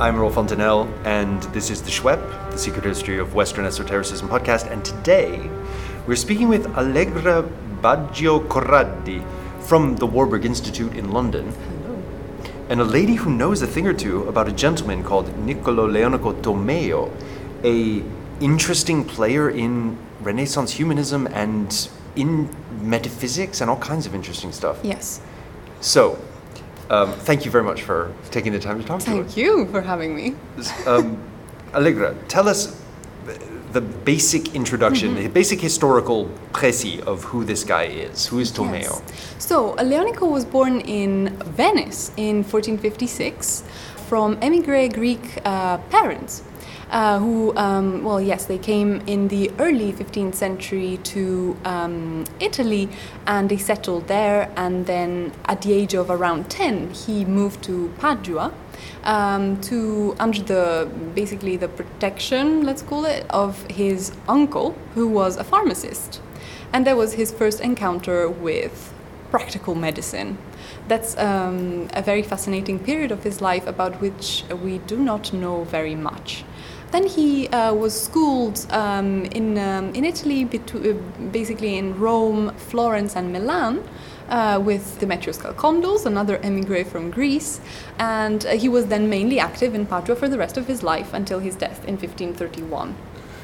I'm Earl Fontainelle, and this is The SHWEP, the secret history of Western esotericism podcast. And today, we're speaking with Allegra Baggio Corradi from the Warburg Institute in London. And a lady who knows a thing or two about a gentleman called Niccolo Leonico Tomeo, a interesting player in Renaissance humanism and in metaphysics and all kinds of interesting stuff. Yes. So, um, thank you very much for taking the time to talk to us. Thank you for having me. Um, Allegra, tell us the basic introduction, Mm-hmm. the basic historical précis of who this guy is. Who is Tomeo? Yes. So, Leonico was born in Venice in 1456 from emigre Greek uh, parents. Uh, who, um, well, yes, they came in the early 15th century to um, Italy and they settled there. And then, at the age of around 10, he moved to Padua um, to under the basically the protection, let's call it, of his uncle, who was a pharmacist, and that was his first encounter with practical medicine. That's um, a very fascinating period of his life about which we do not know very much. Then he uh, was schooled um, in, um, in Italy, uh, basically in Rome, Florence, and Milan, uh, with Demetrios Chalcondyles, another emigre from Greece, and uh, he was then mainly active in Padua for the rest of his life until his death in 1531.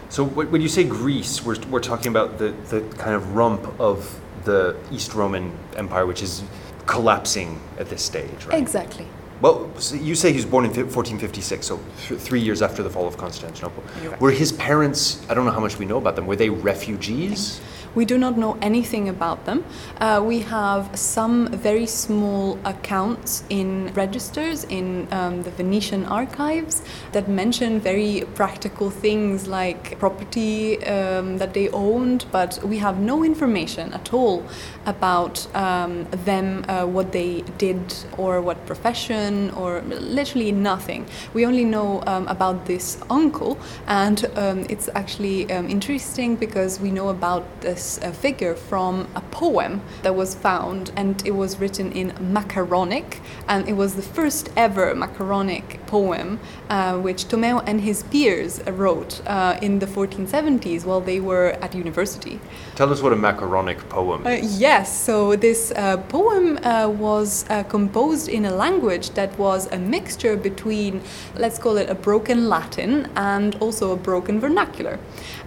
So, when you say Greece, we're, we're talking about the, the kind of rump of the East Roman Empire, which is collapsing at this stage, right? Exactly. Well, so you say he was born in 1456, so th- three years after the fall of Constantinople. Were his parents, I don't know how much we know about them, were they refugees? We do not know anything about them. Uh, we have some very small accounts in registers in um, the Venetian archives that mention very practical things like property um, that they owned, but we have no information at all about um, them, uh, what they did, or what profession, or literally nothing. We only know um, about this uncle, and um, it's actually um, interesting because we know about this uh, figure from a poem that was found, and it was written in Macaronic, and it was the first ever Macaronic poem uh, which Tomeo and his peers wrote uh, in the 1470s while they were at university. Tell us what a macaronic poem Uh, is. yes, so this uh, poem uh, was uh, composed in a language that was a mixture between, let's call it a broken Latin and also a broken vernacular.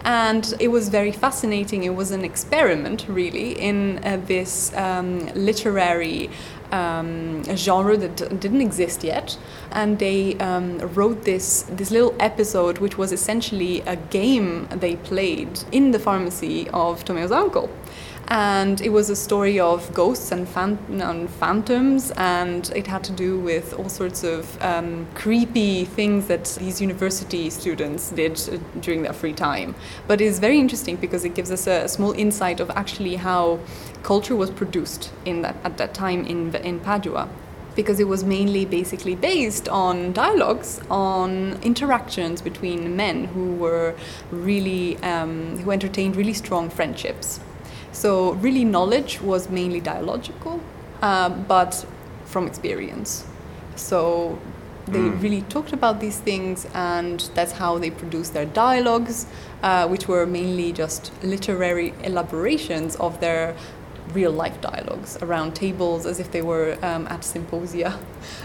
And it was very fascinating. It was an experiment, really, in uh, this um, literary um, genre that didn't exist yet. And they um, wrote this, this little episode, which was essentially a game they played in the pharmacy of Tomeo's uncle and it was a story of ghosts and, and phantoms, and it had to do with all sorts of um, creepy things that these university students did uh, during their free time. But it's very interesting because it gives us a, a small insight of actually how culture was produced in that, at that time in, in Padua because it was mainly basically based on dialogues, on interactions between men who were really, um, who entertained really strong friendships. So, really, knowledge was mainly dialogical, uh, but from experience. So, they really talked about these things, and that's how they produced their dialogues, uh, which were mainly just literary elaborations of their real life dialogues around tables as if they were um, at symposia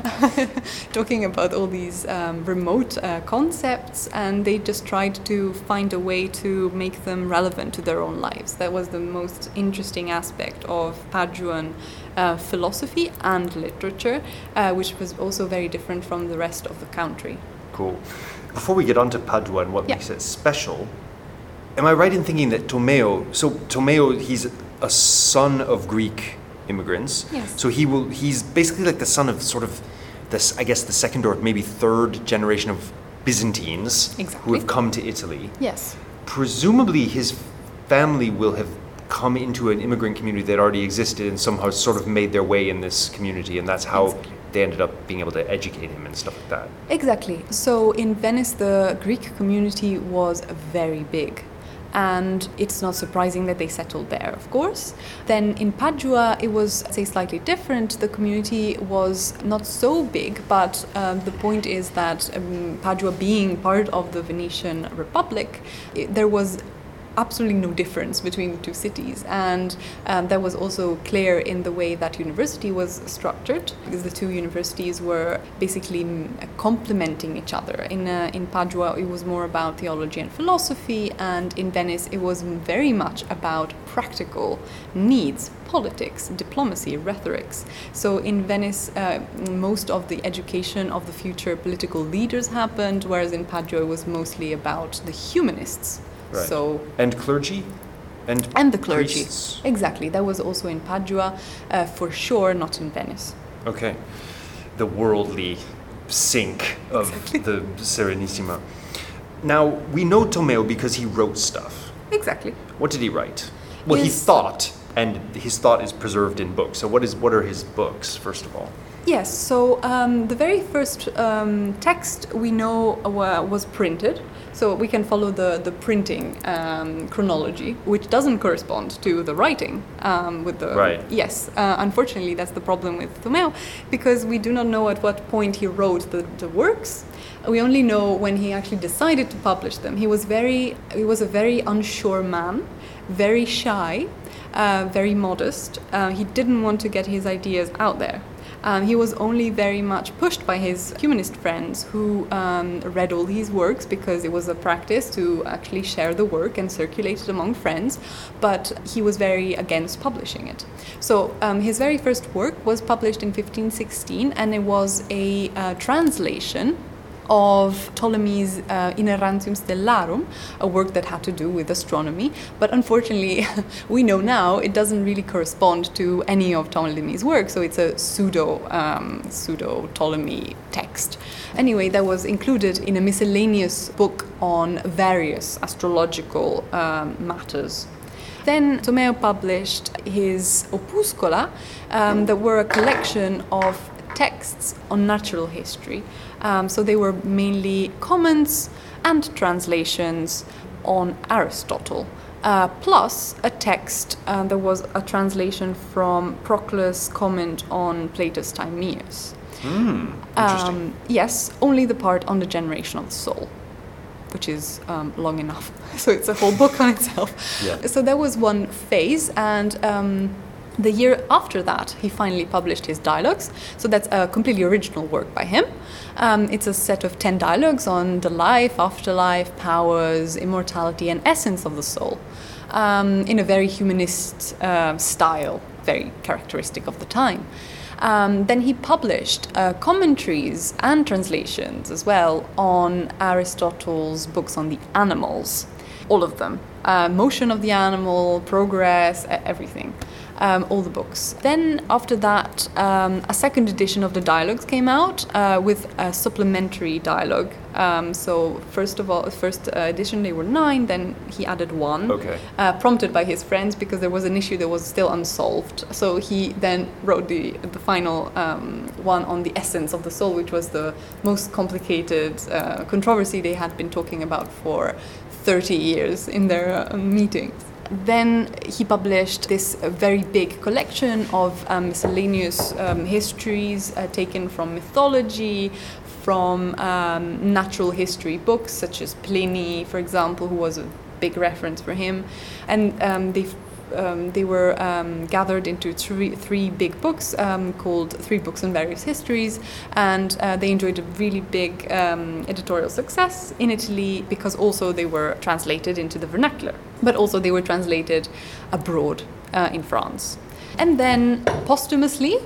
talking about all these um, remote uh, concepts and they just tried to find a way to make them relevant to their own lives that was the most interesting aspect of paduan uh, philosophy and literature uh, which was also very different from the rest of the country Cool. Before we get on to Paduan, and what Yeah. makes it special, am I right in thinking that Tomeo, so Tomeo, he's a son of Greek immigrants. Yes. So he will, he's basically like the son of sort of this, I guess, the second or maybe third generation of Byzantines who have come to Italy. yes Presumably his family will have come into an immigrant community that already existed and somehow sort of made their way in this community, and that's how Exactly. they ended up being able to educate him and stuff like that. Exactly. So in Venice, the Greek community was very big. And it's not surprising that they settled there, of course. Then in Padua, it was, say, slightly different. The community was not so big, but um, the point is that um, Padua, being part of the Venetian Republic, it, there was absolutely no difference between the two cities. And um, that was also clear in the way that university was structured, because the two universities were basically mm, complementing each other. In, uh, in Padua, it was more about theology and philosophy, and in Venice, it was very much about practical needs, politics, diplomacy, rhetorics. So in Venice, uh, most of the education of the future political leaders happened, whereas in Padua, it was mostly about the humanists. Right. So and clergy, and and the clergy. priests. Exactly. That was also in Padua, uh, for sure, not in Venice. Okay, the worldly sink of the Serenissima. Now we know Tomeo because he wrote stuff. Exactly. What did he write? Well, he thought, and his thought is preserved in books. So what is what are his books first of all? Yes. So um, the very first um, text we know wa- was printed. So we can follow the the printing um, chronology, which doesn't correspond to the writing um, with the Right. Yes. Uh, unfortunately, that's the problem with Tomeo, because we do not know at what point he wrote the, the works. We only know when he actually decided to publish them. He was very he was a very unsure man, very shy, uh, very modest. Uh, he didn't want to get his ideas out there. Um, he was only very much pushed by his humanist friends who um, read all his works because it was a practice to actually share the work and circulate it among friends, but he was very against publishing it. So um, his very first work was published in 1516 and it was a uh, translation of Ptolemy's uh, Inerrantium Stellarum, a work that had to do with astronomy. But unfortunately, we know now it doesn't really correspond to any of Ptolemy's work, so it's a pseudo um, pseudo Ptolemy text. Anyway, that was included in a miscellaneous book on various astrological um, matters. Then Tomeo published his opuscola, um, that were a collection of texts on natural history. Um, so they were mainly comments and translations on Aristotle. Uh, plus a text uh, that was a translation from Proclus' comment on Plato's Timaeus. Interesting. Um, yes, only the part on the generation of the soul, which is um, long enough. So it's a whole book on itself. Yeah. So that was one phase, and um, the year after that, he finally published his dialogues. So that's a completely original work by him. Um, it's a set of 10 dialogues on the life, afterlife, powers, immortality, and essence of the soul um, in a very humanist uh, style, very characteristic of the time. Um, then he published uh, commentaries and translations as well on Aristotle's books on the animals, all of them. Uh, motion of the animal, progress, everything. Um, all the books. Then, after that, um, a second edition of the dialogues came out uh, with a supplementary dialogue. Um, so, first of all, first uh, edition they were nine. Then he added one Okay. uh, prompted by his friends because there was an issue that was still unsolved. So he then wrote the the final um, one on the essence of the soul, which was the most complicated uh, controversy they had been talking about for 30 years in their uh, meetings. Then he published this very big collection of um, miscellaneous um, histories uh, taken from mythology, from um, natural history books such as Pliny, for example, who was a big reference for him, and um, they. Um, they were um, gathered into three, three big books um, called Three Books on Various Histories, and uh, they enjoyed a really big um, editorial success in Italy because also they were translated into the vernacular, but also they were translated abroad uh, in France. And then posthumously,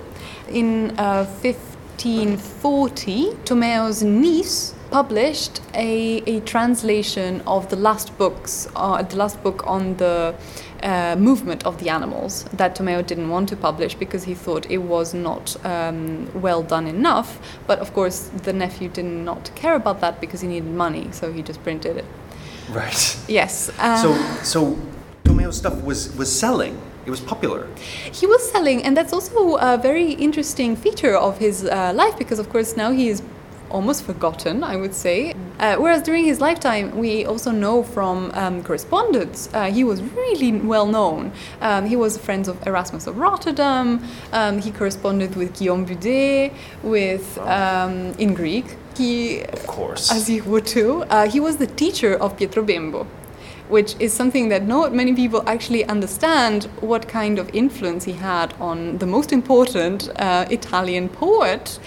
in uh, 1540, Tomeo's niece published a, a translation of the last books, uh, the last book on the uh, movement of the animals that Tomeo didn't want to publish because he thought it was not um, well done enough. But of course, the nephew did not care about that because he needed money, so he just printed it. Right. Yes. uh, So so Tomeo's stuff was was selling. It was popular. He was selling, and that's also a very interesting feature of his uh, life because, of course, now he is almost forgotten, I would say. Uh, whereas during his lifetime, we also know from um, correspondence, uh, he was really well known. Um, he was friends of Erasmus of Rotterdam. Um, he corresponded with Guillaume Budé, with um, in Greek. He, Of course. as you would too, uh, he was the teacher of Pietro Bembo. Which is something that not many people actually understand what kind of influence he had on the most important uh, Italian poet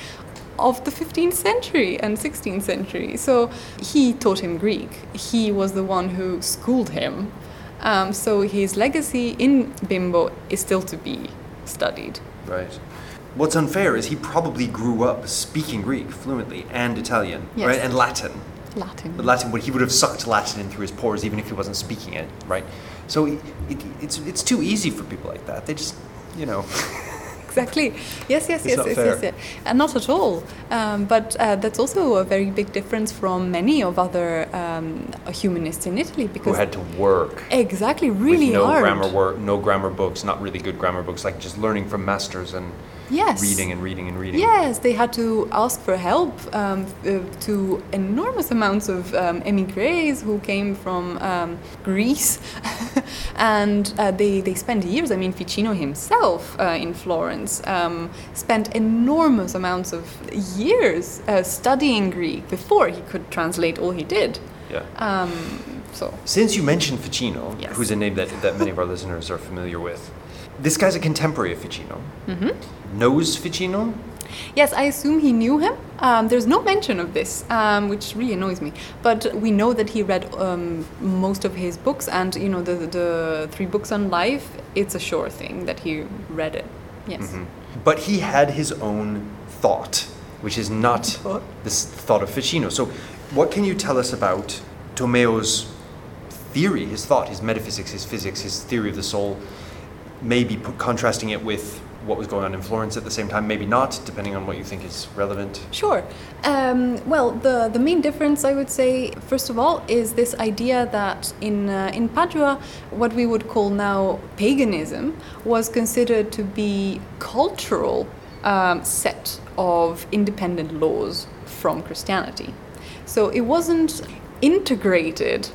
of the 15th century and 16th century. So he taught him Greek. He was the one who schooled him. Um, so his legacy in Bembo is still to be studied. Right. What's unfair is he probably grew up speaking Greek fluently and Italian, Yes. right, and Latin. Latin. But Latin, but he would have sucked Latin in through his pores even if he wasn't speaking it, right? So it, it, it's it's too easy for people like that. They just, you know, Exactly. Yes, yes, yes, yes, yes, yes. And not at all. Um, but uh, that's also a very big difference from many of other um, humanists in Italy because who had to work exactly really no hard. grammar work, no grammar books, not really good grammar books, like just learning from masters and Yes. reading and reading and reading. Yes, they had to ask for help um, uh, to enormous amounts of um, emigres who came from um, Greece, and uh, they they spent years. I mean, Ficino himself uh, in Florence um, spent enormous amounts of years uh, studying Greek before he could translate all he did. Yeah. Um, so Since you mentioned Ficino, Yes. who's a name that, that many of our listeners are familiar with, this guy's a contemporary of Ficino. Mm-hmm. Knows Ficino? Yes, I assume he knew him. Um, there's no mention of this, um, which really annoys me. But we know that he read um, most of his books, and you know the the three books on life. It's a sure thing that he read it. Yes. Mhm. But he had his own thought, which is not Thought? this thought of Ficino. So, what can you tell us about Tomeo's theory, his thought, his metaphysics, his physics, his theory of the soul? Maybe contrasting it with what was going on in Florence at the same time, maybe not, depending on what you think is relevant. Sure. Um, well, the, the main difference, I would say, first of all, is this idea that in, uh, in Padua, what we would call now paganism was considered to be cultural um, set of independent laws from Christianity. So it wasn't integrated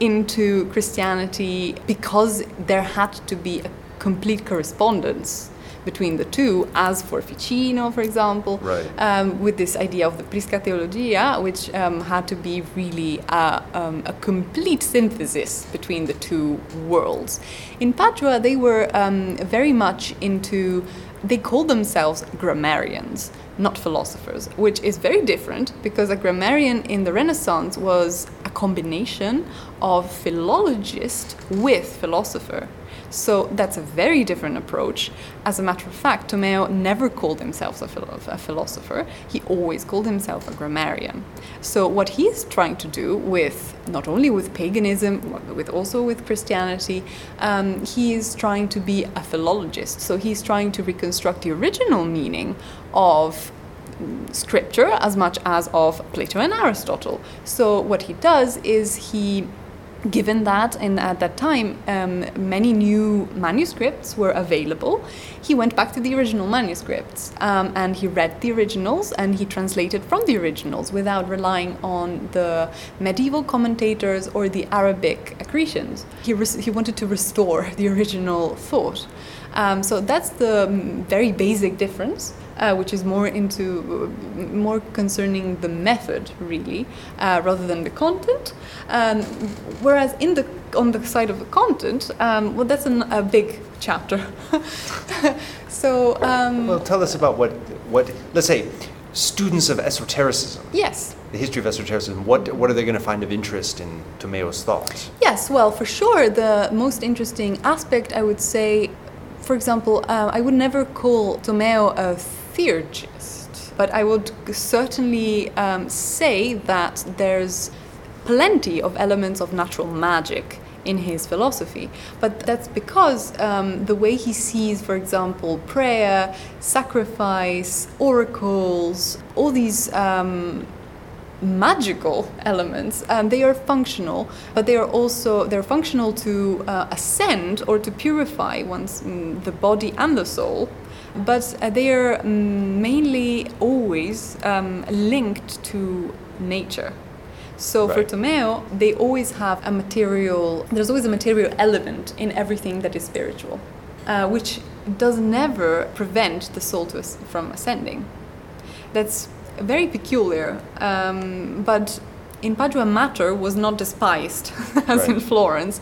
into Christianity because there had to be a complete correspondence between the two, as for Ficino, for example, Right. um, with this idea of the Prisca Theologia, which um, had to be really a, um, a complete synthesis between the two worlds. In Padua, they were um, very much into, they called themselves grammarians, not philosophers, which is very different because a grammarian in the Renaissance was a combination of philologist with philosopher. So that's a very different approach. As a matter of fact, Tomeo never called himself a, philo- a philosopher. He always called himself a grammarian. So what he's trying to do with not only with paganism, with also with Christianity, um, he is trying to be a philologist. So he's trying to reconstruct the original meaning of scripture as much as of Plato and Aristotle. So what he does is he given that in at that time um, many new manuscripts were available he went back to the original manuscripts um, and he read the originals and he translated from the originals without relying on the medieval commentators or the arabic accretions. He, res- he wanted to restore the original thought. Um, so that's the mm, very basic difference uh, which is more into more concerning the method really uh, rather than the content. Um, whereas in the on the side of the content um, well that's an, a big chapter. So um, Well, tell us about what, what let's say, students of esotericism, yes. The history of esotericism, what, what are they going to find of interest in Tomeo's thought? Yes, well, for sure, the most interesting aspect, I would say, for example, uh, I would never call Tomeo a theurgist, but I would certainly um, say that there's plenty of elements of natural magic in his philosophy. But that's because um, the way he sees, for example, prayer, sacrifice, oracles, all these um, magical elements and they are functional but they are also they're functional to uh, ascend or to purify one's mm, the body and the soul but uh, they are mm, mainly always um, linked to nature. So for Tomeo, they always have a material, there's always a material element in everything that is spiritual, uh, which does never prevent the soul to from ascending. That's very peculiar, um, but in Padua, matter was not despised as in Florence,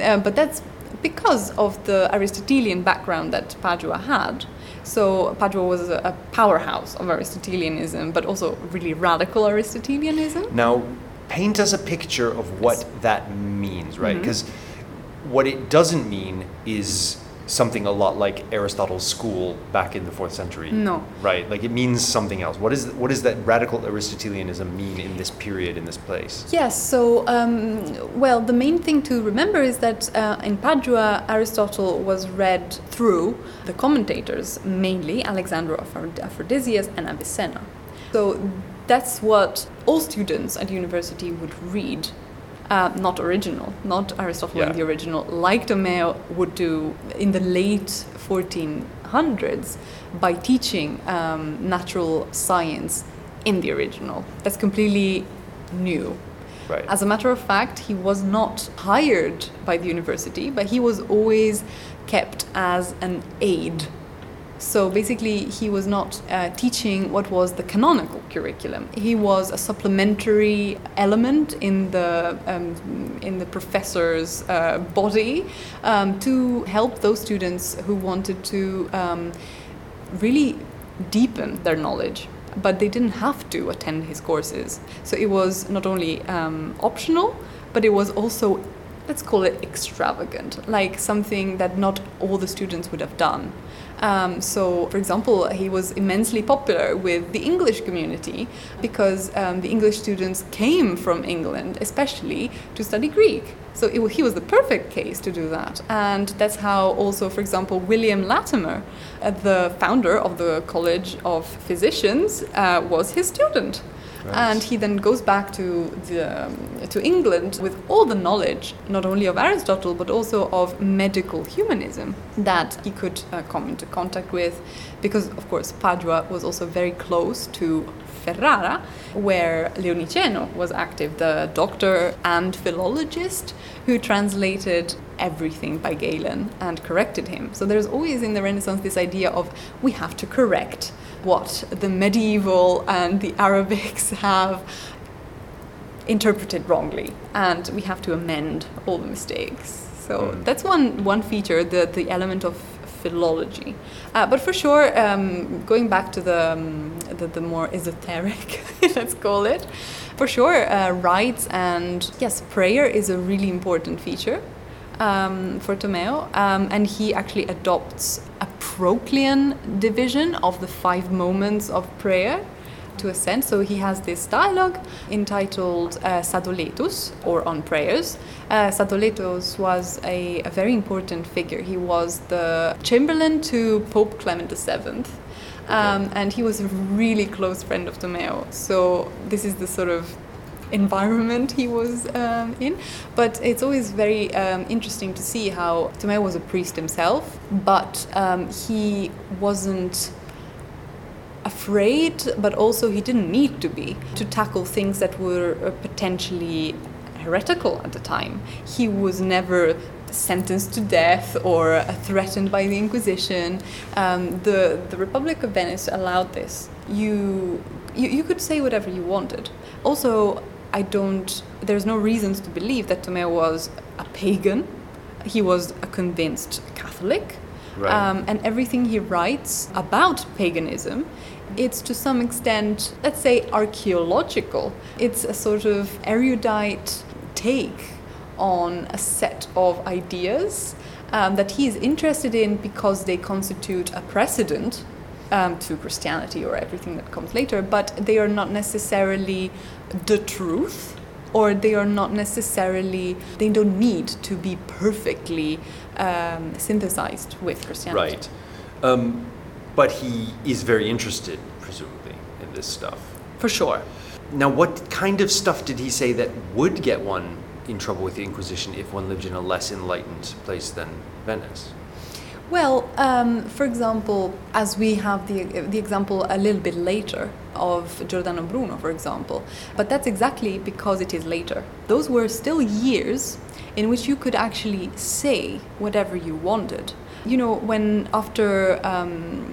uh, but that's because of the Aristotelian background that Padua had. So Padua was a, powerhouse of Aristotelianism, but also really radical Aristotelianism. Now, paint us a picture of what that means, right? Mm-hmm. Because what it doesn't mean is something a lot like Aristotle's school back in the fourth century. No. Right? Like it means something else. What is what does that radical Aristotelianism mean in this period in this place? Yes, so, um, well, the main thing to remember is that uh, in Padua, Aristotle was read through the commentators, mainly Alexander of Aphrodisias and Avicenna. So that's what all students at university would read. Uh, not original, not Aristotle Yeah. in the original, like Tomeo would do in the late 1400s by teaching um, natural science in the original. That's completely new. Right. As a matter of fact, he was not hired by the university, but he was always kept as an aide. So basically, he was not uh, teaching what was the canonical curriculum. He was a supplementary element in the um, in the professor's uh, body um, to help those students who wanted to um, really deepen their knowledge, but they didn't have to attend his courses. So it was not only um, optional, but it was also, let's call it extravagant, like something that not all the students would have done. Um, so, for example, he was immensely popular with the English community because um, the English students came from England, especially to study Greek. So it, he was the perfect case to do that. And that's how also, for example, William Latimer, uh, the founder of the College of Physicians, uh, was his student. And he then goes back to, the, um, to England with all the knowledge, not only of Aristotle, but also of medical humanism that he could uh, come into contact with. Because, of course, Padua was also very close to Ferrara, where Leoniceno was active, the doctor and philologist who translated everything by Galen and corrected him. So there's always in the Renaissance this idea of we have to correct what the medieval and the Arabics have interpreted wrongly, and we have to amend all the mistakes. So Mm. that's one one feature, the the element of philology. Uh, but for sure, um, going back to the, um, the the more esoteric, let's call it, for sure, uh, rites and yes, prayer is a really important feature um, for Tomeo, um, and he actually adopts a Proclean division of the five moments of prayer to ascend. So he has this dialogue entitled uh, Sadoletus, or On Prayers. Uh, Sadoletus was a, a very important figure. He was the chamberlain to Pope Clement VII. Um, and he was a really close friend of Tomeo. So this is the sort of environment he was um, in. But it's always very um, interesting to see how Tomeo was a priest himself, but um, he wasn't afraid, but also he didn't need to be to tackle things that were uh, potentially heretical at the time. He was never sentenced to death or uh, threatened by the Inquisition. Um, the the Republic of Venice allowed this. You, you you could say whatever you wanted. Also, I don't. There's no reasons to believe that Tomeo was a pagan. He was a convinced Catholic. Right. Um, and everything he writes about paganism, it's to some extent, let's say, archaeological. It's a sort of erudite take on a set of ideas um, that he is interested in because they constitute a precedent um, to Christianity or everything that comes later, but they are not necessarily the truth or they are not necessarily, they don't need to be perfectly um, synthesized with Christianity. Right. Um, but he is very interested, presumably, in this stuff. For sure. Now, what kind of stuff did he say that would get one in trouble with the Inquisition if one lived in a less enlightened place than Venice? Well, um, for example, as we have the, the example a little bit later of Giordano Bruno, for example, but that's exactly because it is later. Those were still years in which you could actually say whatever you wanted. You know, when after, um,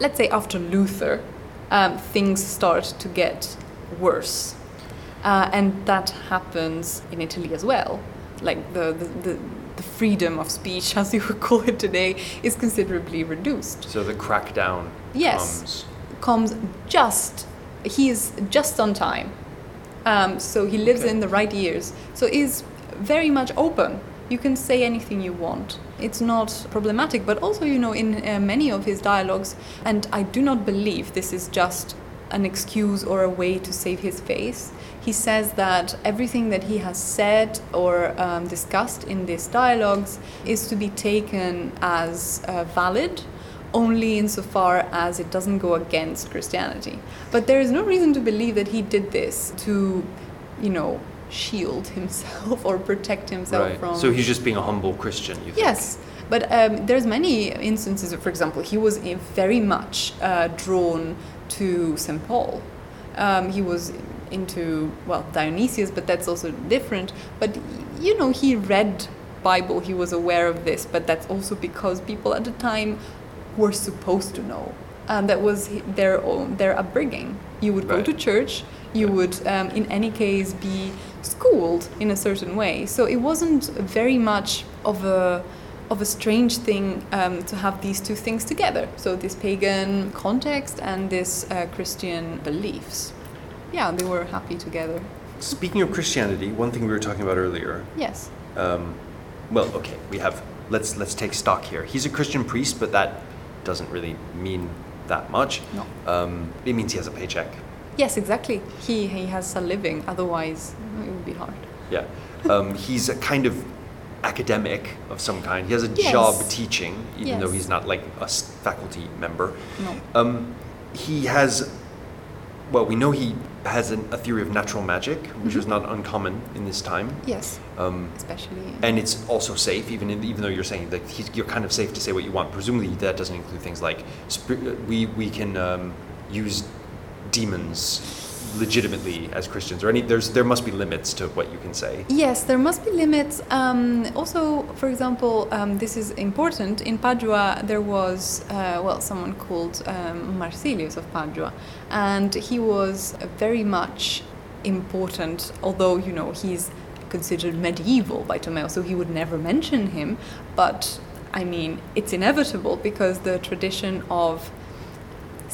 let's say after Luther, um, things start to get worse. Uh, and that happens in Italy as well. Like the, the, the, freedom of speech, as you would call it today, is considerably reduced. So the crackdown Yes. comes. Comes just, he is just on time. Um, so he lives Okay. in the right years. So is very much open. You can say anything you want. It's not problematic, but also, you know, in uh, many of his dialogues, and I do not believe this is just an excuse or a way to save his face. He says that everything that he has said or um, discussed in these dialogues is to be taken as uh, valid only insofar as it doesn't go against Christianity. But there is no reason to believe that he did this to, you know, shield himself or protect himself Right. from. So he's just being a humble Christian, you think? Yes, but um, there's many instances. For example, he was very much uh, drawn to St. Paul. Um, he was into well Dionysius, but that's also different. But you know, he read Bible. He was aware of this, but that's also because people at the time were supposed to know. And that was their own, their upbringing. You would go to church. You would, um, in any case, be schooled in a certain way. So it wasn't very much of a of a strange thing um, to have these two things together. So this pagan context and this uh, Christian beliefs. Yeah, they were happy together. Speaking of Christianity, one thing we were talking about earlier. Yes. Um, well, okay, we have. Let's let's take stock here. He's a Christian priest, but that doesn't really mean that much. No. Um, it means he has a paycheck. Yes, exactly. He he has a living. Otherwise, it would be hard. Yeah. Um, he's a kind of academic of some kind. He has a Yes. job teaching, even though he's not like a faculty member. No. Um, he has, well, we know he has an, a theory of natural magic, which was not uncommon in this time. Yes, Um, especially. and it's also safe, even in, even though you're saying that you're kind of safe to say what you want. Presumably, that doesn't include things like spi- we we can um, use demons legitimately as Christians, or any. There's there must be limits to what you can say. Yes, there must be limits. Um, also, for example, um, this is important. In Padua, there was, uh, well, someone called um, Marsilius of Padua, and he was very much important, although, you know, he's considered medieval by Tomeo, so he would never mention him. But, I mean, it's inevitable because the tradition of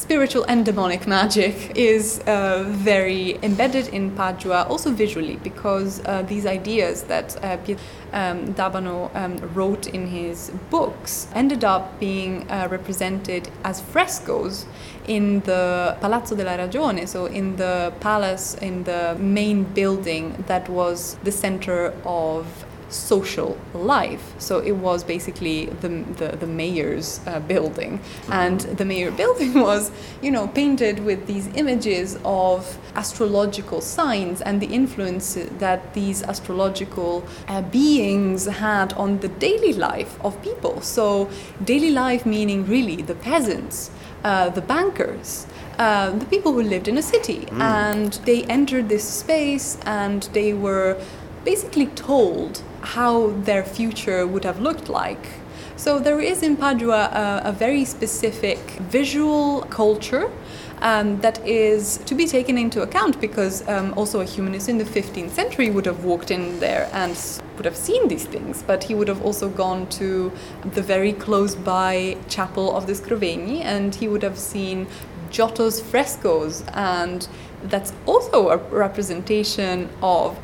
spiritual and demonic magic is uh, very embedded in Padua, also visually, because uh, these ideas that uh, Piet- um, d'Abano um, wrote in his books ended up being uh, represented as frescoes in the Palazzo della Ragione, so in the palace, in the main building that was the center of social life. So it was basically the, the, the mayor's uh, building. And the mayor building was, you know, painted with these images of astrological signs and the influence that these astrological uh, beings had on the daily life of people. So daily life meaning really the peasants, uh, the bankers, uh, the people who lived in a city. And they entered this space and they were basically told how their future would have looked like. So there is in Padua a, a very specific visual culture um, that is to be taken into account because um, also a humanist in the 15th century would have walked in there and would have seen these things, but he would have also gone to the very close by chapel of the Scrovegni and he would have seen Giotto's frescoes, and that's also a representation of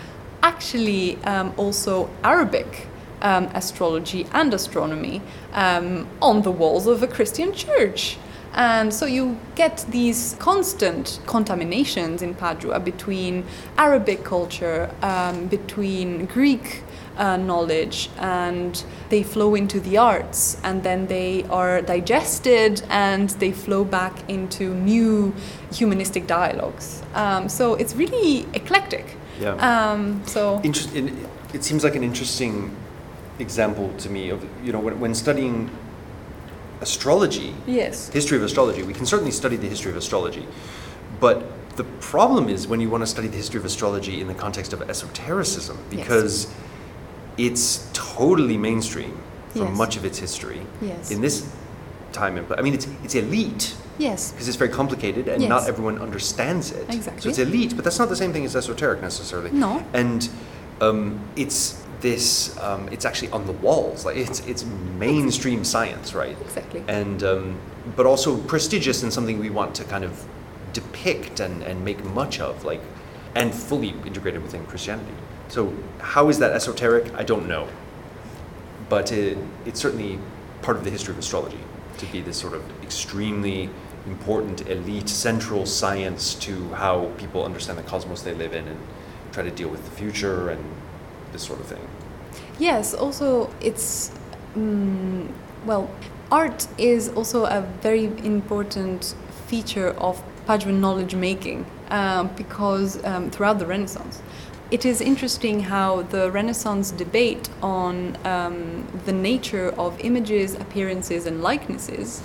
actually um, also Arabic um, astrology and astronomy um, on the walls of a Christian church. And so you get these constant contaminations in Padua between Arabic culture, um, between Greek uh, knowledge, and they flow into the arts, and then they are digested and they flow back into new humanistic dialogues. Um, so it's really eclectic. Yeah. Um, so Interest, it, it seems like an interesting example to me of you know when, when studying astrology, Yes. history of astrology, we can certainly study the history of astrology. But the problem is when you want to study the history of astrology in the context of esotericism, Yes. because it's totally mainstream for Yes. much of its history. Yes. In this time, and place, I mean, it's, it's elite Yes. because it's very complicated and Yes. not everyone understands it. Exactly. So it's elite, but that's not the same thing as esoteric necessarily. No. And um, it's this. Um, it's actually on the walls. Like it's it's mainstream science, right? Exactly. And um, but also prestigious and something we want to kind of depict and, and make much of, like, and fully integrated within Christianity. So how is that esoteric? I don't know. But it, it's certainly part of the history of astrology to be this sort of extremely important, elite, central science to how people understand the cosmos they live in and try to deal with the future and this sort of thing. Yes, also it's mm, well, art is also a very important feature of Paduan knowledge making um, because um, throughout the Renaissance. It is interesting how the Renaissance debate on um, the nature of images, appearances, and likenesses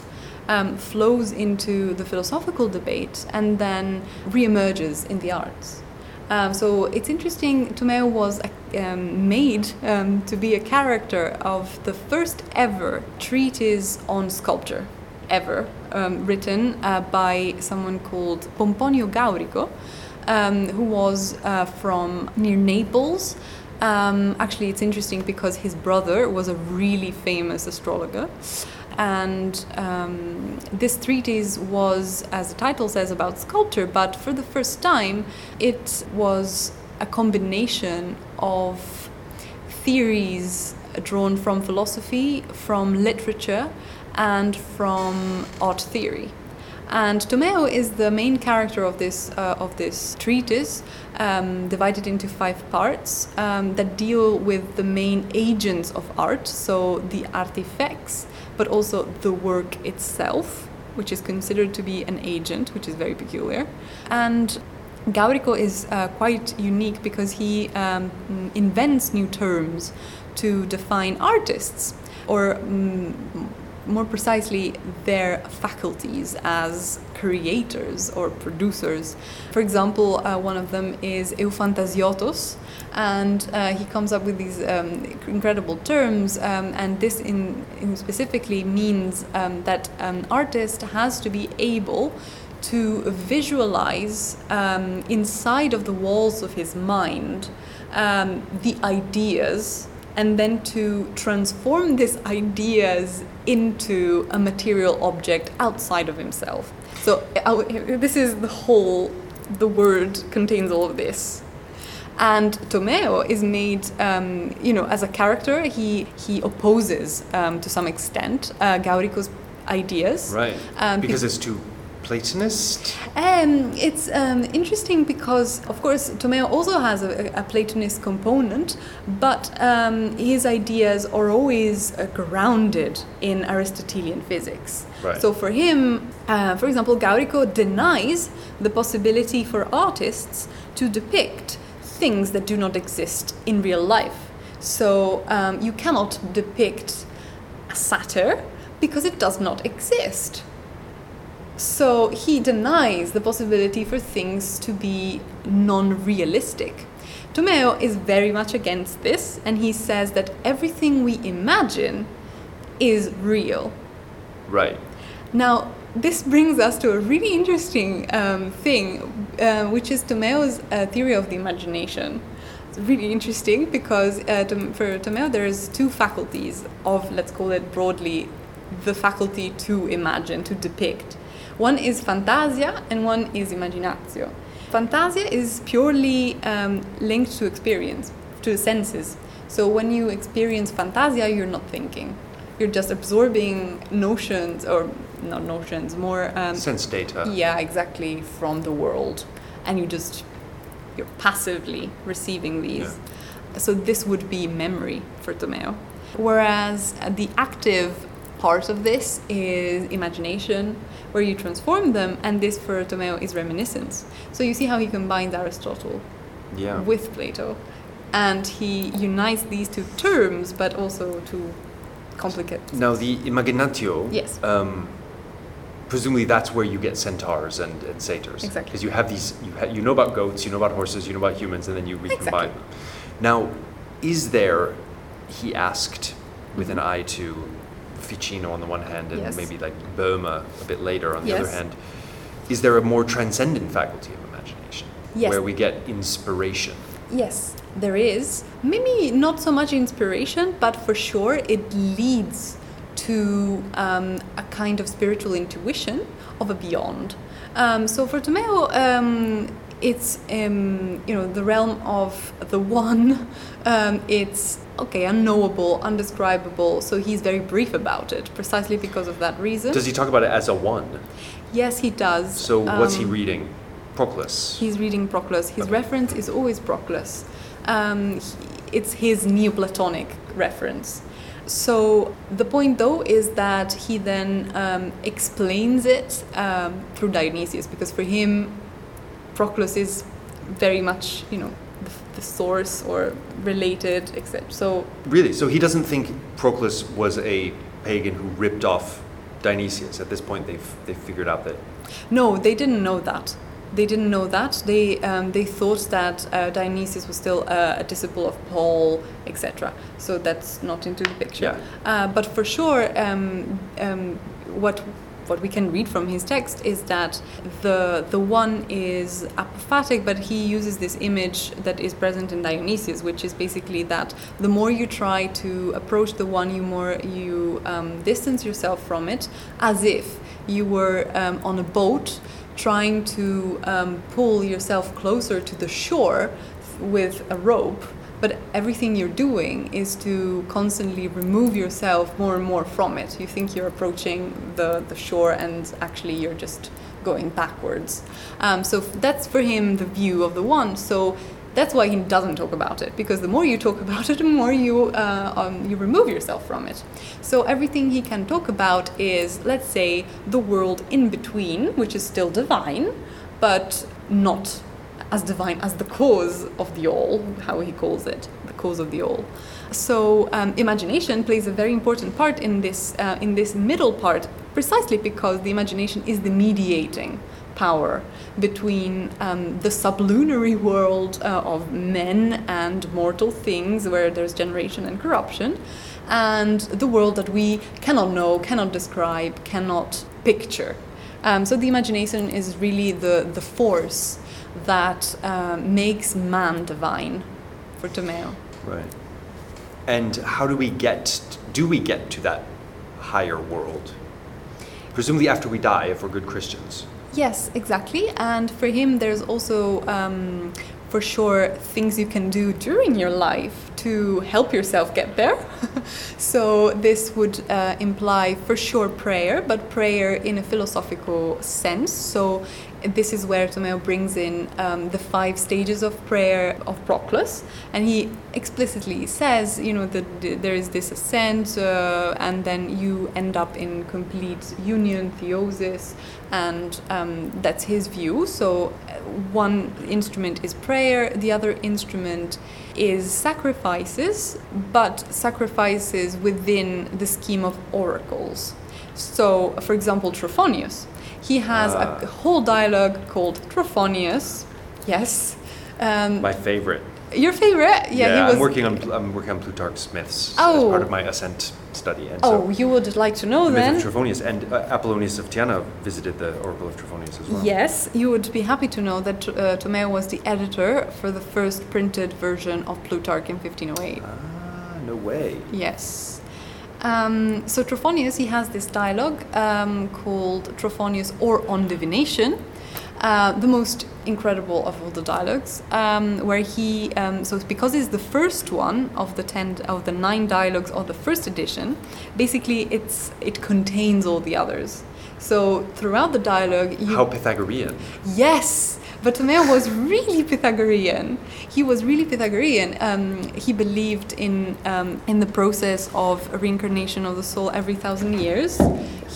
um, flows into the philosophical debate and then reemerges in the arts. Um, so it's interesting. Tomeo was um, made um, to be a character of the first ever treatise on sculpture, ever um, written uh, by someone called Pomponio Gaurico, um, who was uh, from near Naples. Um, actually, it's interesting because his brother was a really famous astrologer. And um, this treatise was, as the title says, about sculpture, but for the first time, it was a combination of theories drawn from philosophy, from literature, and from art theory. And Tomeo is the main character of this uh, of this treatise, um, divided into five parts um, that deal with the main agents of art, so the artifacts, but also the work itself, which is considered to be an agent, which is very peculiar. And Gaurico is uh, quite unique because he um, invents new terms to define artists, or mm, more precisely, their faculties as creators or producers. For example, uh, one of them is eufantasiotos, and uh, he comes up with these um, incredible terms, um, and this in, in specifically means um, that an artist has to be able to visualize um, inside of the walls of his mind um, the ideas and then to transform these ideas into a material object outside of himself. So uh, this is the whole, the word contains all of this. And Tomeo is made, um, you know, as a character, he, he opposes um, to some extent uh, Gaurico's ideas. Right. Um, because it's too Platonist. Um, it's um, interesting because, of course, Tomeo also has a, a Platonist component, but um, his ideas are always uh, grounded in Aristotelian physics. Right. So for him, uh, for example, Gaurico denies the possibility for artists to depict things that do not exist in real life. So um, you cannot depict a satyr because it does not exist. So he denies the possibility for things to be non realistic. Tomeo is very much against this, and he says that everything we imagine is real. Right. Now, this brings us to a really interesting um, thing, uh, which is Tomeo's uh, theory of the imagination. It's really interesting because uh, Tom- for Tomeo, there's two faculties of, let's call it broadly, the faculty to imagine, to depict. One is fantasia and one is imaginatio. Fantasia is purely um, linked to experience, to senses. So when you experience fantasia, you're not thinking. You're just absorbing notions, or not notions, more. Um, Sense data. yeah, exactly, from the world. And you just, you're passively receiving these. So this would be memory for Tomeo. Whereas the active part of this is imagination, where you transform them, and this for Tomeo is reminiscence. So you see how he combines Aristotle Yeah. with Plato, and he unites these two terms, but also to complicate. Now the imaginatio. Yes. Um, presumably that's where you get centaurs and, and satyrs. Exactly. Because you have these, you, ha- you know about goats, you know about horses, you know about humans, and then you recombine Exactly. them. Now, is there, he asked, with an eye to Ficino on the one hand and Yes. maybe like Boehme a bit later on the other hand, is there a more transcendent faculty of imagination? Yes. Where we get inspiration? Yes, there is. Maybe not so much inspiration, but for sure it leads to um, a kind of spiritual intuition of a beyond. Um, so for Tomeo, um, it's um, you know the realm of the one. Um, it's okay, unknowable, undescribable. So he's very brief about it, precisely because of that reason. Does he talk about it as a one? yes, he does. So what's he Um, reading? Proclus. He's reading Proclus. His Okay. reference is always Proclus. Um, he- it's his Neoplatonic reference. So the point, though, is that he then um, explains it um, through Dionysius, because for him, Proclus is very much, you know, the, source or related, etc. So Really? So he doesn't think Proclus was a pagan who ripped off Dionysius. At this point, they've they've figured out that. No, they didn't know that. They didn't know that. They um, they thought that uh, Dionysius was still uh, a disciple of Paul, etc. So that's not into the picture. Yeah. Uh, but for sure, um, um, what what we can read from his text is that the the one is apophatic, but he uses this image that is present in Dionysius, which is basically that the more you try to approach the one, you more you um, distance yourself from it, as if you were um, on a boat trying to um, pull yourself closer to the shore with a rope but everything you're doing is to constantly remove yourself more and more from it. You think you're approaching the, the shore, and actually you're just going backwards. Um, so that's for him the view of the one. So that's why he doesn't talk about it, because the more you talk about it, the more you, uh, um, you remove yourself from it. So everything he can talk about is, let's say, the world in between, which is still divine, but not as divine as the cause of the all, how he calls it, the cause of the all. So um, imagination plays a very important part in this uh, in this middle part, precisely because the imagination is the mediating power between um, the sublunary world uh, of men and mortal things, where there's generation and corruption, and the world that we cannot know, cannot describe, cannot picture. Um, so the imagination is really the, the force that uh, makes man divine for Tomeo. Right. And how do we get? Do we get to that higher world? Presumably after we die, if we're good Christians. Yes, exactly. And for him, there's also, um, for sure, things you can do during your life to help yourself get there. so this would uh, imply, for sure, prayer, but prayer in a philosophical sense. So this is where Tomeo brings in um, the five stages of prayer of Proclus, and he explicitly says, you know, that there is this ascent, uh, and then you end up in complete union, theosis, and um, that's his view. So uh, one instrument is prayer, the other instrument is sacrifices, but sacrifices within the scheme of oracles. So, for example, Trophonius, he has Ah. a whole dialogue called Trophonius. Yes. Um, My favorite. your favorite? Yeah, he was. I'm working on I'm working on Plutarch's myths Oh. as part of my ascent study, and oh, so you would like to know the myth of Trophonius and uh, Apollonius of Tyana visited the Oracle of Trophonius as well. Yes, you would be happy to know that uh, Tomeo was the editor for the first printed version of Plutarch in 1508. Ah, no way. Yes. Um, so Trophonius, he has this dialogue um, called Trophonius or on divination, uh, the most incredible of all the dialogues, um, where he um, so because it's the first one of the ten of the nine dialogues of the first edition, basically it's it contains all the others. So throughout the dialogue, you How Pythagorean. Yes, but Tomeo was really Pythagorean. He was really Pythagorean. Um, he believed in um, in the process of reincarnation of the soul every thousand years.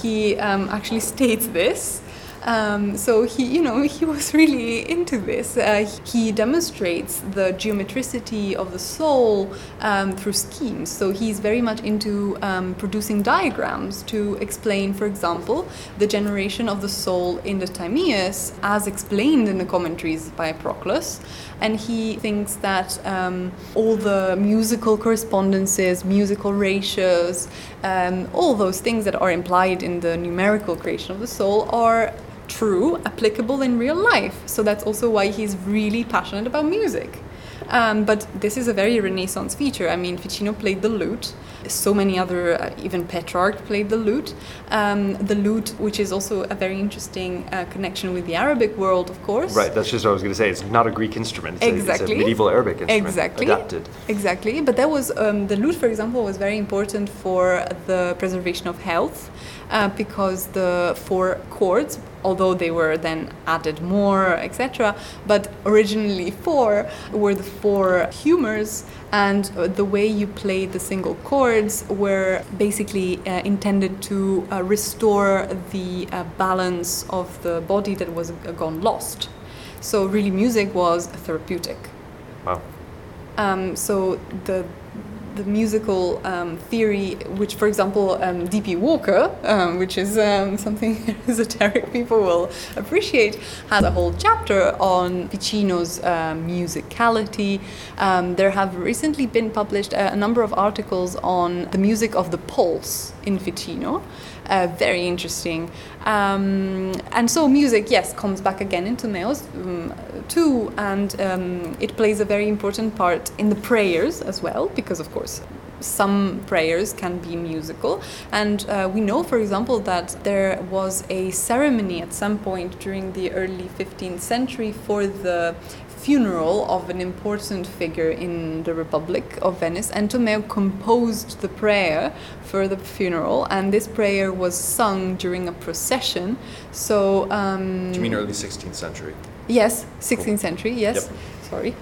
He um, actually states this. Um, so he, you know, he was really into this. Uh, he demonstrates the geometricity of the soul um, through schemes. So he's very much into um, producing diagrams to explain, for example, the generation of the soul in the Timaeus, as explained in the commentaries by Proclus. And he thinks that um, all the musical correspondences, musical ratios, um, all those things that are implied in the numerical creation of the soul are true, applicable in real life. So that's also why he's really passionate about music. Um, but this is a very Renaissance feature. I mean, Ficino played the lute. So many other, uh, even Petrarch played the lute. Um, the lute, which is also a very interesting uh, connection with the Arabic world, of course. Right, that's just what I was going to say. It's not a Greek instrument. It's exactly. A, it's a medieval Arabic instrument. Exactly. Adapted. Exactly. But that was um, the lute, for example, was very important for the preservation of health uh, because the four chords, although they were then added more, etc., but originally four were the four humors, and the way you played the single chords were basically uh, intended to uh, restore the uh, balance of the body that was uh, gone lost. So really, music was therapeutic. Wow. Um, so the the musical um, theory, which, for example, um, D.P. Walker, um, which is um, something esoteric people will appreciate, has a whole chapter on Ficino's uh, musicality. Um, there have recently been published a, a, number of articles on the music of the pulse in Ficino. Uh, very interesting. Um, and so music, yes, comes back again into Neos um, too, and um, it plays a very important part in the prayers as well, because of course some prayers can be musical. And uh, we know, for example, that there was a ceremony at some point during the early 15th century for the funeral of an important figure in the Republic of Venice, and Tomeo composed the prayer for the funeral, and this prayer was sung during a procession. So, um, Do you mean early 16th century? Yes, 16th cool. century. Yes, yep. sorry.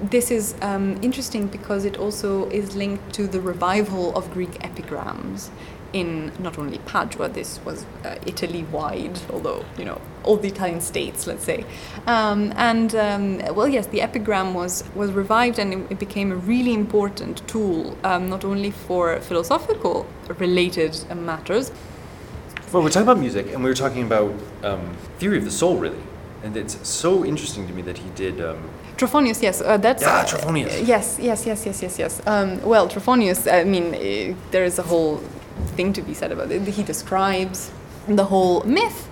This is um, interesting because it also is linked to the revival of Greek epigrams in not only Padua, this was uh, Italy wide, although, you know, all the Italian states, let's say. Um, and, um, well, yes, the epigram was, was revived and it, it became a really important tool, um, not only for philosophical related matters. Well, we're talking about music and we were talking about um, theory of the soul, really. And it's so interesting to me that he did. Um, Trophonius, yes, uh, that's. Yeah, Trophonius. Uh, yes, yes, yes, yes, yes, yes. Um, well, Trophonius, I mean, uh, there is a whole thing to be said about it. He describes the whole myth.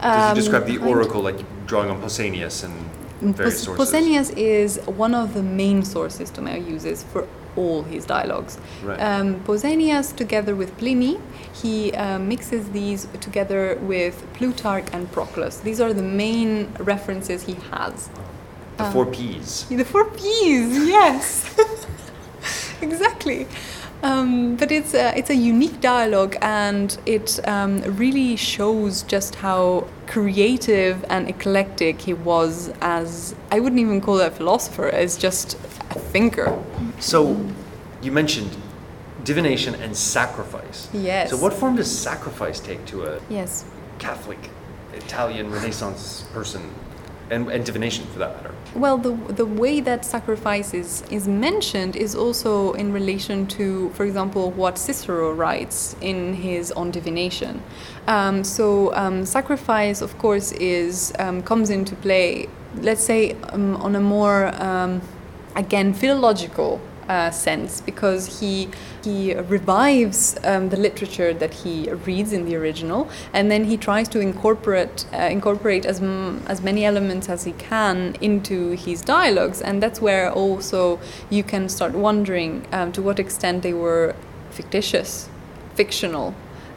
Does he describe the um, oracle, like drawing on Pausanias and various sources? Pausanias is one of the main sources Tomeo uses for all his dialogues. Right. Um, Pausanias, together with Pliny, he uh, mixes these together with Plutarch and Proclus. These are the main references he has. The four um, P's. The four P's, yes. exactly. Um, but it's a, it's a unique dialogue and it um, really shows just how creative and eclectic he was as I wouldn't even call that a philosopher as just a thinker. So you mentioned divination and sacrifice. Yes. So what form does sacrifice take to a yes. Catholic Italian Renaissance person and, and divination for that matter? Well, the, the way that sacrifice is, is mentioned is also in relation to, for example, what Cicero writes in his On Divination. Um, so, um, sacrifice, of course, is um, comes into play, let's say, um, on a more, um, again, philological uh, sense because he he revives um, the literature that he reads in the original and then he tries to incorporate uh, incorporate as m- as many elements as he can into his dialogues and that's where also you can start wondering um, to what extent they were fictitious fictional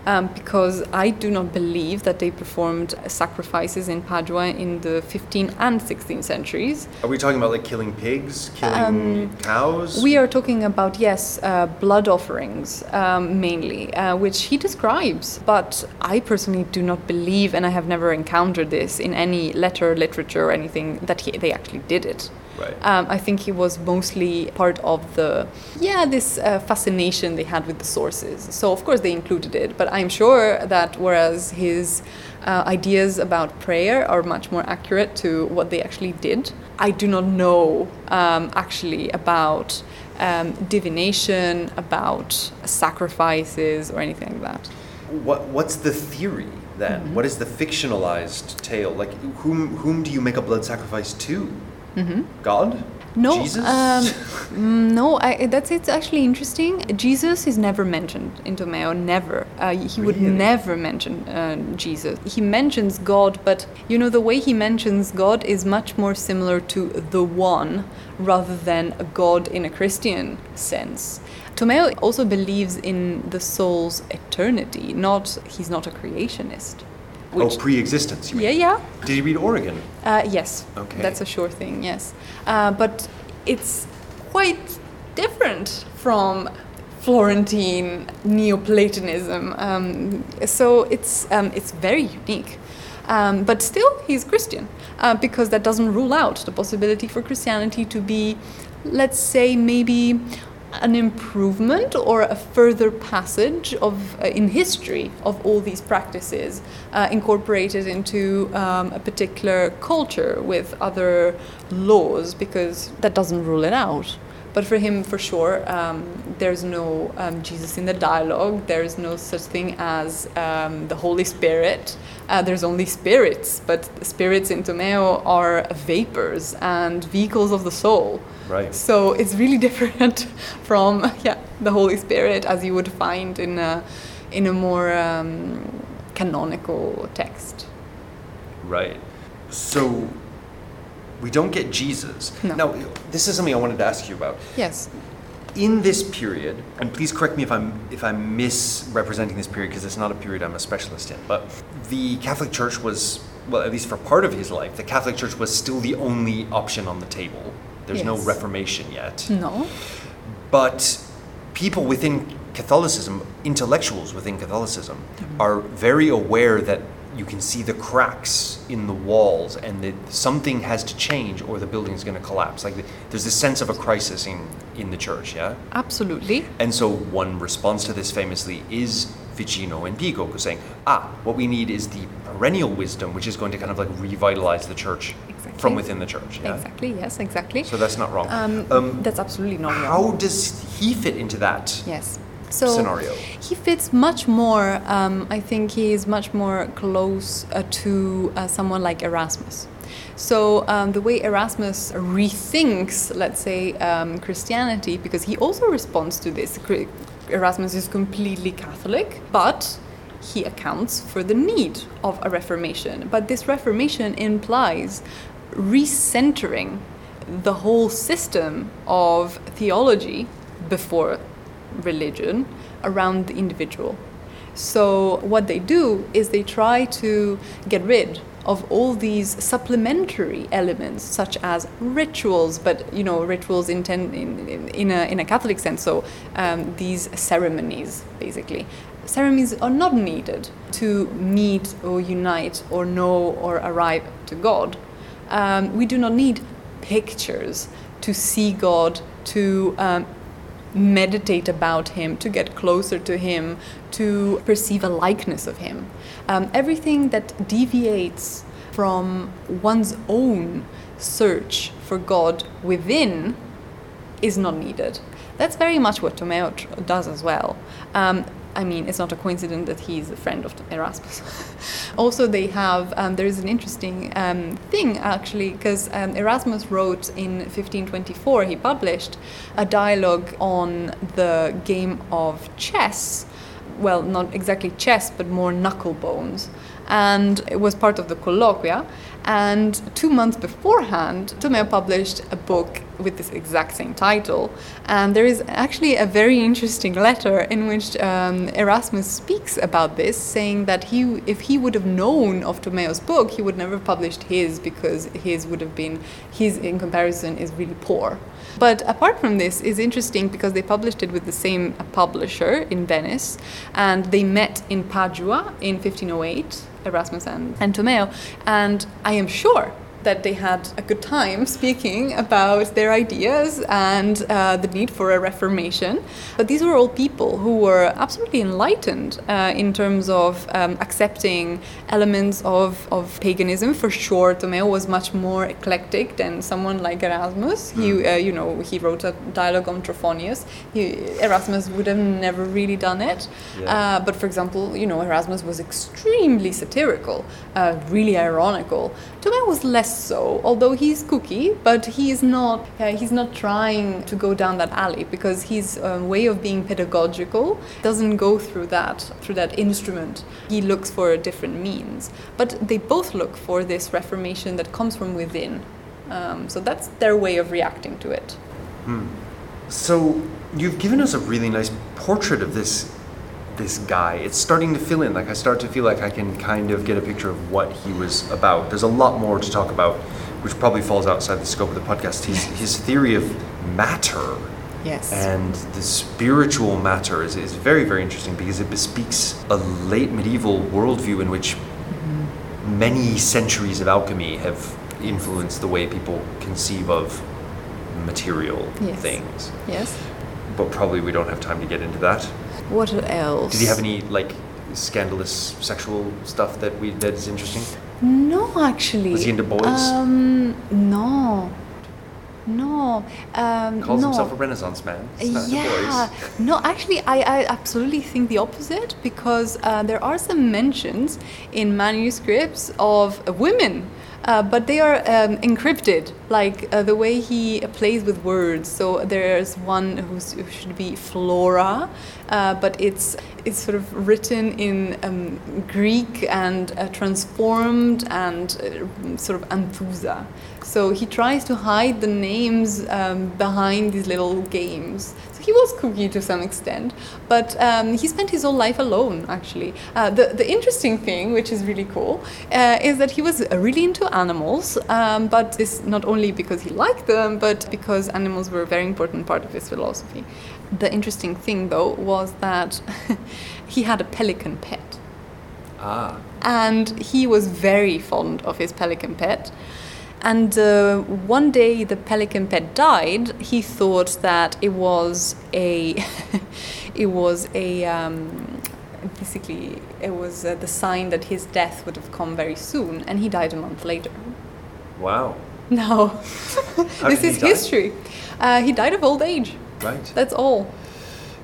um, because I do not believe that they performed sacrifices in Padua in the 15th and 16th centuries. Are we talking about like killing pigs, killing um, cows? We are talking about, yes, uh, blood offerings um, mainly, uh, which he describes. But I personally do not believe, and I have never encountered this in any letter, literature, or anything, that he, they actually did it. Right. Um, I think he was mostly part of the, yeah, this uh, fascination they had with the sources. So, of course, they included it, but I'm sure that whereas his uh, ideas about prayer are much more accurate to what they actually did, I do not know um, actually about um, divination, about sacrifices, or anything like that. What What's the theory then? Mm-hmm. What is the fictionalized tale? Like, whom whom do you make a blood sacrifice to? God? Mm-hmm. No, Jesus? um, mm, no. I, that's it's actually interesting. Jesus is never mentioned in Tomeo. Never. Uh, he would Really? never mention uh, Jesus. He mentions God, but you know the way he mentions God is much more similar to the one rather than a God in a Christian sense. Tomeo also believes in the soul's eternity. Not he's not a creationist. Oh, pre-existence. You mean? yeah, yeah. Did you read Origen? Uh, yes, Okay. that's a sure thing. Yes, uh, but it's quite different from Florentine Neoplatonism. Um, so it's um, it's very unique. Um, but still, he's Christian uh, because that doesn't rule out the possibility for Christianity to be, let's say, maybe an improvement or a further passage of uh, in history of all these practices uh, incorporated into um, a particular culture with other laws because that doesn't rule it out but for him for sure um, there's no um, jesus in the dialogue there's no such thing as um, the holy spirit uh, there's only spirits but spirits in tomeo are vapors and vehicles of the soul Right. so it's really different from yeah the Holy Spirit as you would find in a in a more um, canonical text. Right. So we don't get Jesus. No. Now, this is something I wanted to ask you about. Yes. In this period, and please correct me if I'm if I'm misrepresenting this period because it's not a period I'm a specialist in, but the Catholic Church was well, at least for part of his life, the Catholic Church was still the only option on the table. There's no Reformation yet. No. But people within Catholicism, intellectuals within Catholicism, mm-hmm. are very aware that you can see the cracks in the walls and that something has to change or the building is going to collapse. Like there's this sense of a crisis in, in the church, yeah? Absolutely. And so one response to this famously is Ficino and Pico saying, ah, what we need is the perennial wisdom, which is going to kind of like revitalize the church Exactly. from within the church. Yeah? Exactly. Yes. Exactly. So that's not wrong. um, that's absolutely not wrong. How does he fit into that Yes. So scenario? he fits much more. Um, I think he is much more close uh, to uh, someone like Erasmus. So um, the way Erasmus rethinks, let's say, um, Christianity, because he also responds to this. Erasmus is completely Catholic, but he accounts for the need of a reformation. But this reformation implies recentering the whole system of theology before religion around the individual. So, what they do is they try to get rid of all these supplementary elements, such as rituals, but you know, rituals in, in, in, a, in a Catholic sense. So, um, these ceremonies, basically. Ceremonies are not needed to meet or unite or know or arrive to God. Um, we do not need pictures to see God, to um, meditate about Him, to get closer to Him, to perceive a likeness of Him. Um, everything that deviates from one's own search for God within is not needed. That's very much what Tomeo does as well. Um, I mean, it's not a coincidence that he's a friend of Erasmus. also, they have, um, there is an interesting um, thing actually, because um, Erasmus wrote in 1524, he published a dialogue on the game of chess. Well, not exactly chess, but more knuckle bones. And it was part of the colloquia. And two months beforehand, Tomeo published a book with this exact same title. And there is actually a very interesting letter in which um, Erasmus speaks about this, saying that he, if he would have known of Tomeo's book, he would never have published his because his would have been, his in comparison is really poor. But apart from this, is interesting because they published it with the same publisher in Venice, and they met in Padua in 1508, Erasmus and, and Tomeo, and I am sure that they had a good time speaking about their ideas and uh, the need for a reformation. But these were all people who were absolutely enlightened uh, in terms of um, accepting elements of, of paganism. For sure, Tomeo was much more eclectic than someone like Erasmus. He, uh, you know, he wrote a dialogue on Trophonius. He, Erasmus would have never really done it. Yeah. Uh, but for example, you know, Erasmus was extremely satirical, uh, really ironical. Tomeo was less so, although he's kooky, but he's not. Uh, he's not trying to go down that alley because his um, way of being pedagogical doesn't go through that through that instrument. He looks for a different means, but they both look for this reformation that comes from within. Um, so that's their way of reacting to it. So you've given us a really nice portrait of this this guy. It's starting to fill in. Like I start to feel like I can kind of get a picture of what he was about. There's a lot more to talk about, which probably falls outside the scope of the podcast. His his theory of matter Yes. and the spiritual matter is, is very very interesting because it bespeaks a late medieval worldview in which mm-hmm. many centuries of alchemy have influenced the way people conceive of material Yes. things yes. but probably we don't have time to get into that. What else? Did he have any like scandalous sexual stuff that we that is interesting? No, actually. Was he into boys? Um, no. No. Um, Calls no. himself a Renaissance man. It's not into yeah. boys. No, actually, I, I absolutely think the opposite because uh, there are some mentions in manuscripts of women. Uh, but they are um, encrypted, like uh, the way he plays with words. So there's one who should be Flora, uh, but it's it's sort of written in um, Greek and uh, transformed and uh, sort of Anthusa. So he tries to hide the names um, behind these little games. He was kooky to some extent, but um, he spent his whole life alone, actually. Uh, the, the interesting thing, which is really cool, uh, is that he was uh, really into animals, um, but this not only because he liked them, but because animals were a very important part of his philosophy. The interesting thing, though, was that he had a pelican pet Ah. and he was very fond of his pelican pet. And uh, one day the pelican pet died. He thought that it was a, it was a, um, basically it was uh, the sign that his death would have come very soon, and he died a month later. Wow. No, this is die? history. Uh, he died of old age. Right. That's all.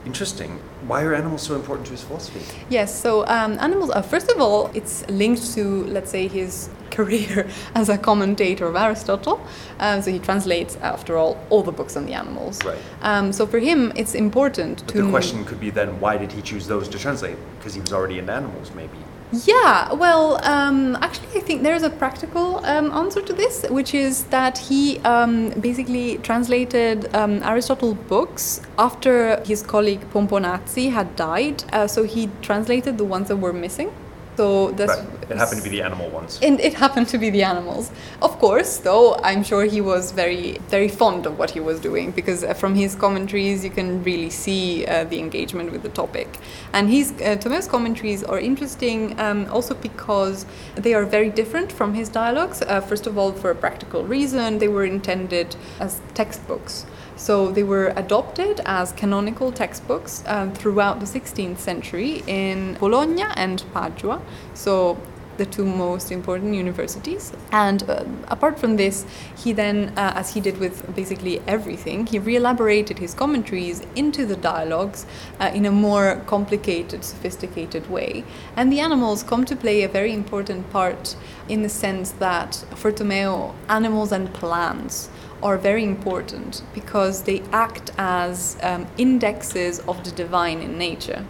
Interesting. Why are animals so important to his philosophy? Yes, so um, animals, are, first of all, it's linked to, let's say, his career as a commentator of Aristotle. Um, so he translates, after all, all the books on the animals. Right. Um, so for him, it's important But to. the question could be then, why did he choose those to translate? Because he was already into animals, maybe. Yeah, well, um, actually, I think there's a practical um, answer to this, which is that he um, basically translated um, Aristotle books after his colleague Pomponazzi had died. Uh, so he translated the ones that were missing. So that's Right. It happened to be the animal ones. and it happened to be the animals. Of course, though, I'm sure he was very, very fond of what he was doing because uh, from his commentaries you can really see uh, the engagement with the topic. And his uh, Thomas' commentaries are interesting um, also because they are very different from his dialogues. Uh, first of all, for a practical reason, they were intended as textbooks. So they were adopted as canonical textbooks um, throughout the 16th century in Bologna and Padua. So the two most important universities. And uh, apart from this, he then, uh, as he did with basically everything, he re-elaborated his commentaries into the dialogues uh, in a more complicated, sophisticated way. And the animals come to play a very important part in the sense that for Tomeo, animals and plants are very important because they act as um, indexes of the divine in nature.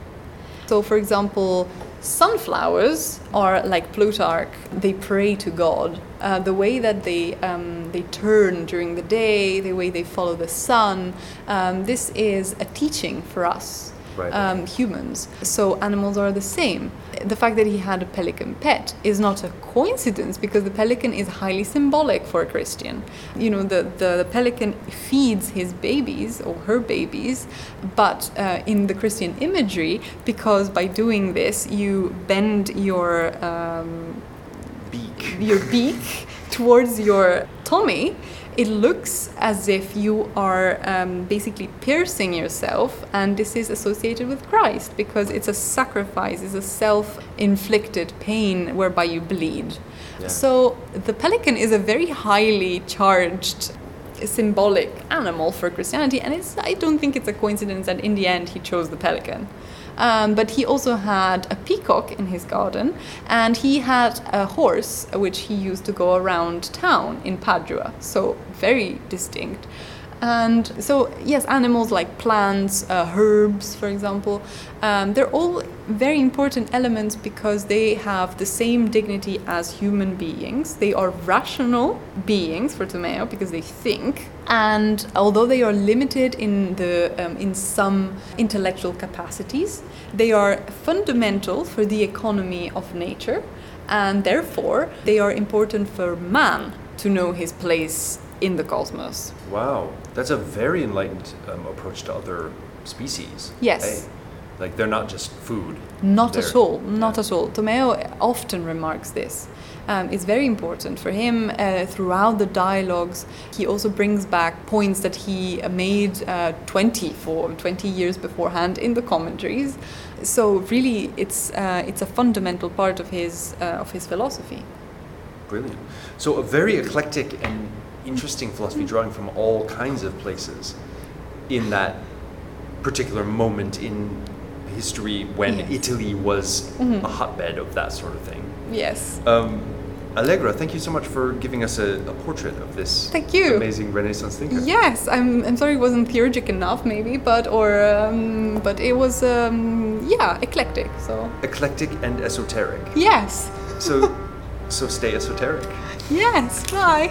So, for example, sunflowers are like Plutarch, they pray to God. Uh, the way that they, um, they turn during the day, the way they follow the sun, um, this is a teaching for us. Right. Um, humans. So animals are the same. The fact that he had a pelican pet is not a coincidence because the pelican is highly symbolic for a Christian. You know, the, the, the pelican feeds his babies or her babies, but uh, in the Christian imagery, because by doing this you bend your um, beak. your beak towards your tummy, it looks as if you are um, basically piercing yourself, and this is associated with Christ because it's a sacrifice, it's a self inflicted pain whereby you bleed. Yeah. So the pelican is a very highly charged symbolic animal for Christianity, and it's, I don't think it's a coincidence that in the end he chose the pelican. Um, but he also had a peacock in his garden, and he had a horse which he used to go around town in Padua, so very distinct. And so, yes, animals like plants, uh, herbs, for example, um, they're all very important elements because they have the same dignity as human beings. They are rational beings for Tomeo because they think, and although they are limited in the um, in some intellectual capacities, they are fundamental for the economy of nature, and therefore they are important for man to know his place in the cosmos. Wow, that's a very enlightened um, approach to other species. Yes. Hey, like they're not just food. Not at all, not at all. Tomeo often remarks this. Um, it's very important for him uh, throughout the dialogues. He also brings back points that he made uh, 20 for 20 years beforehand in the commentaries. So really, it's uh, it's a fundamental part of his uh, of his philosophy. Brilliant. So a very eclectic and interesting philosophy drawing from all kinds of places in that particular moment in history when Yes. Italy was Mhm. a hotbed of that sort of thing. Yes. Um, Allegra, thank you so much for giving us a, a portrait of this Thank you. amazing Renaissance thinker. Yes, I'm, I'm sorry it wasn't theurgic enough, maybe, but or um, but it was um, yeah eclectic. So Eclectic and esoteric. yes, So, so stay esoteric. yes, bye.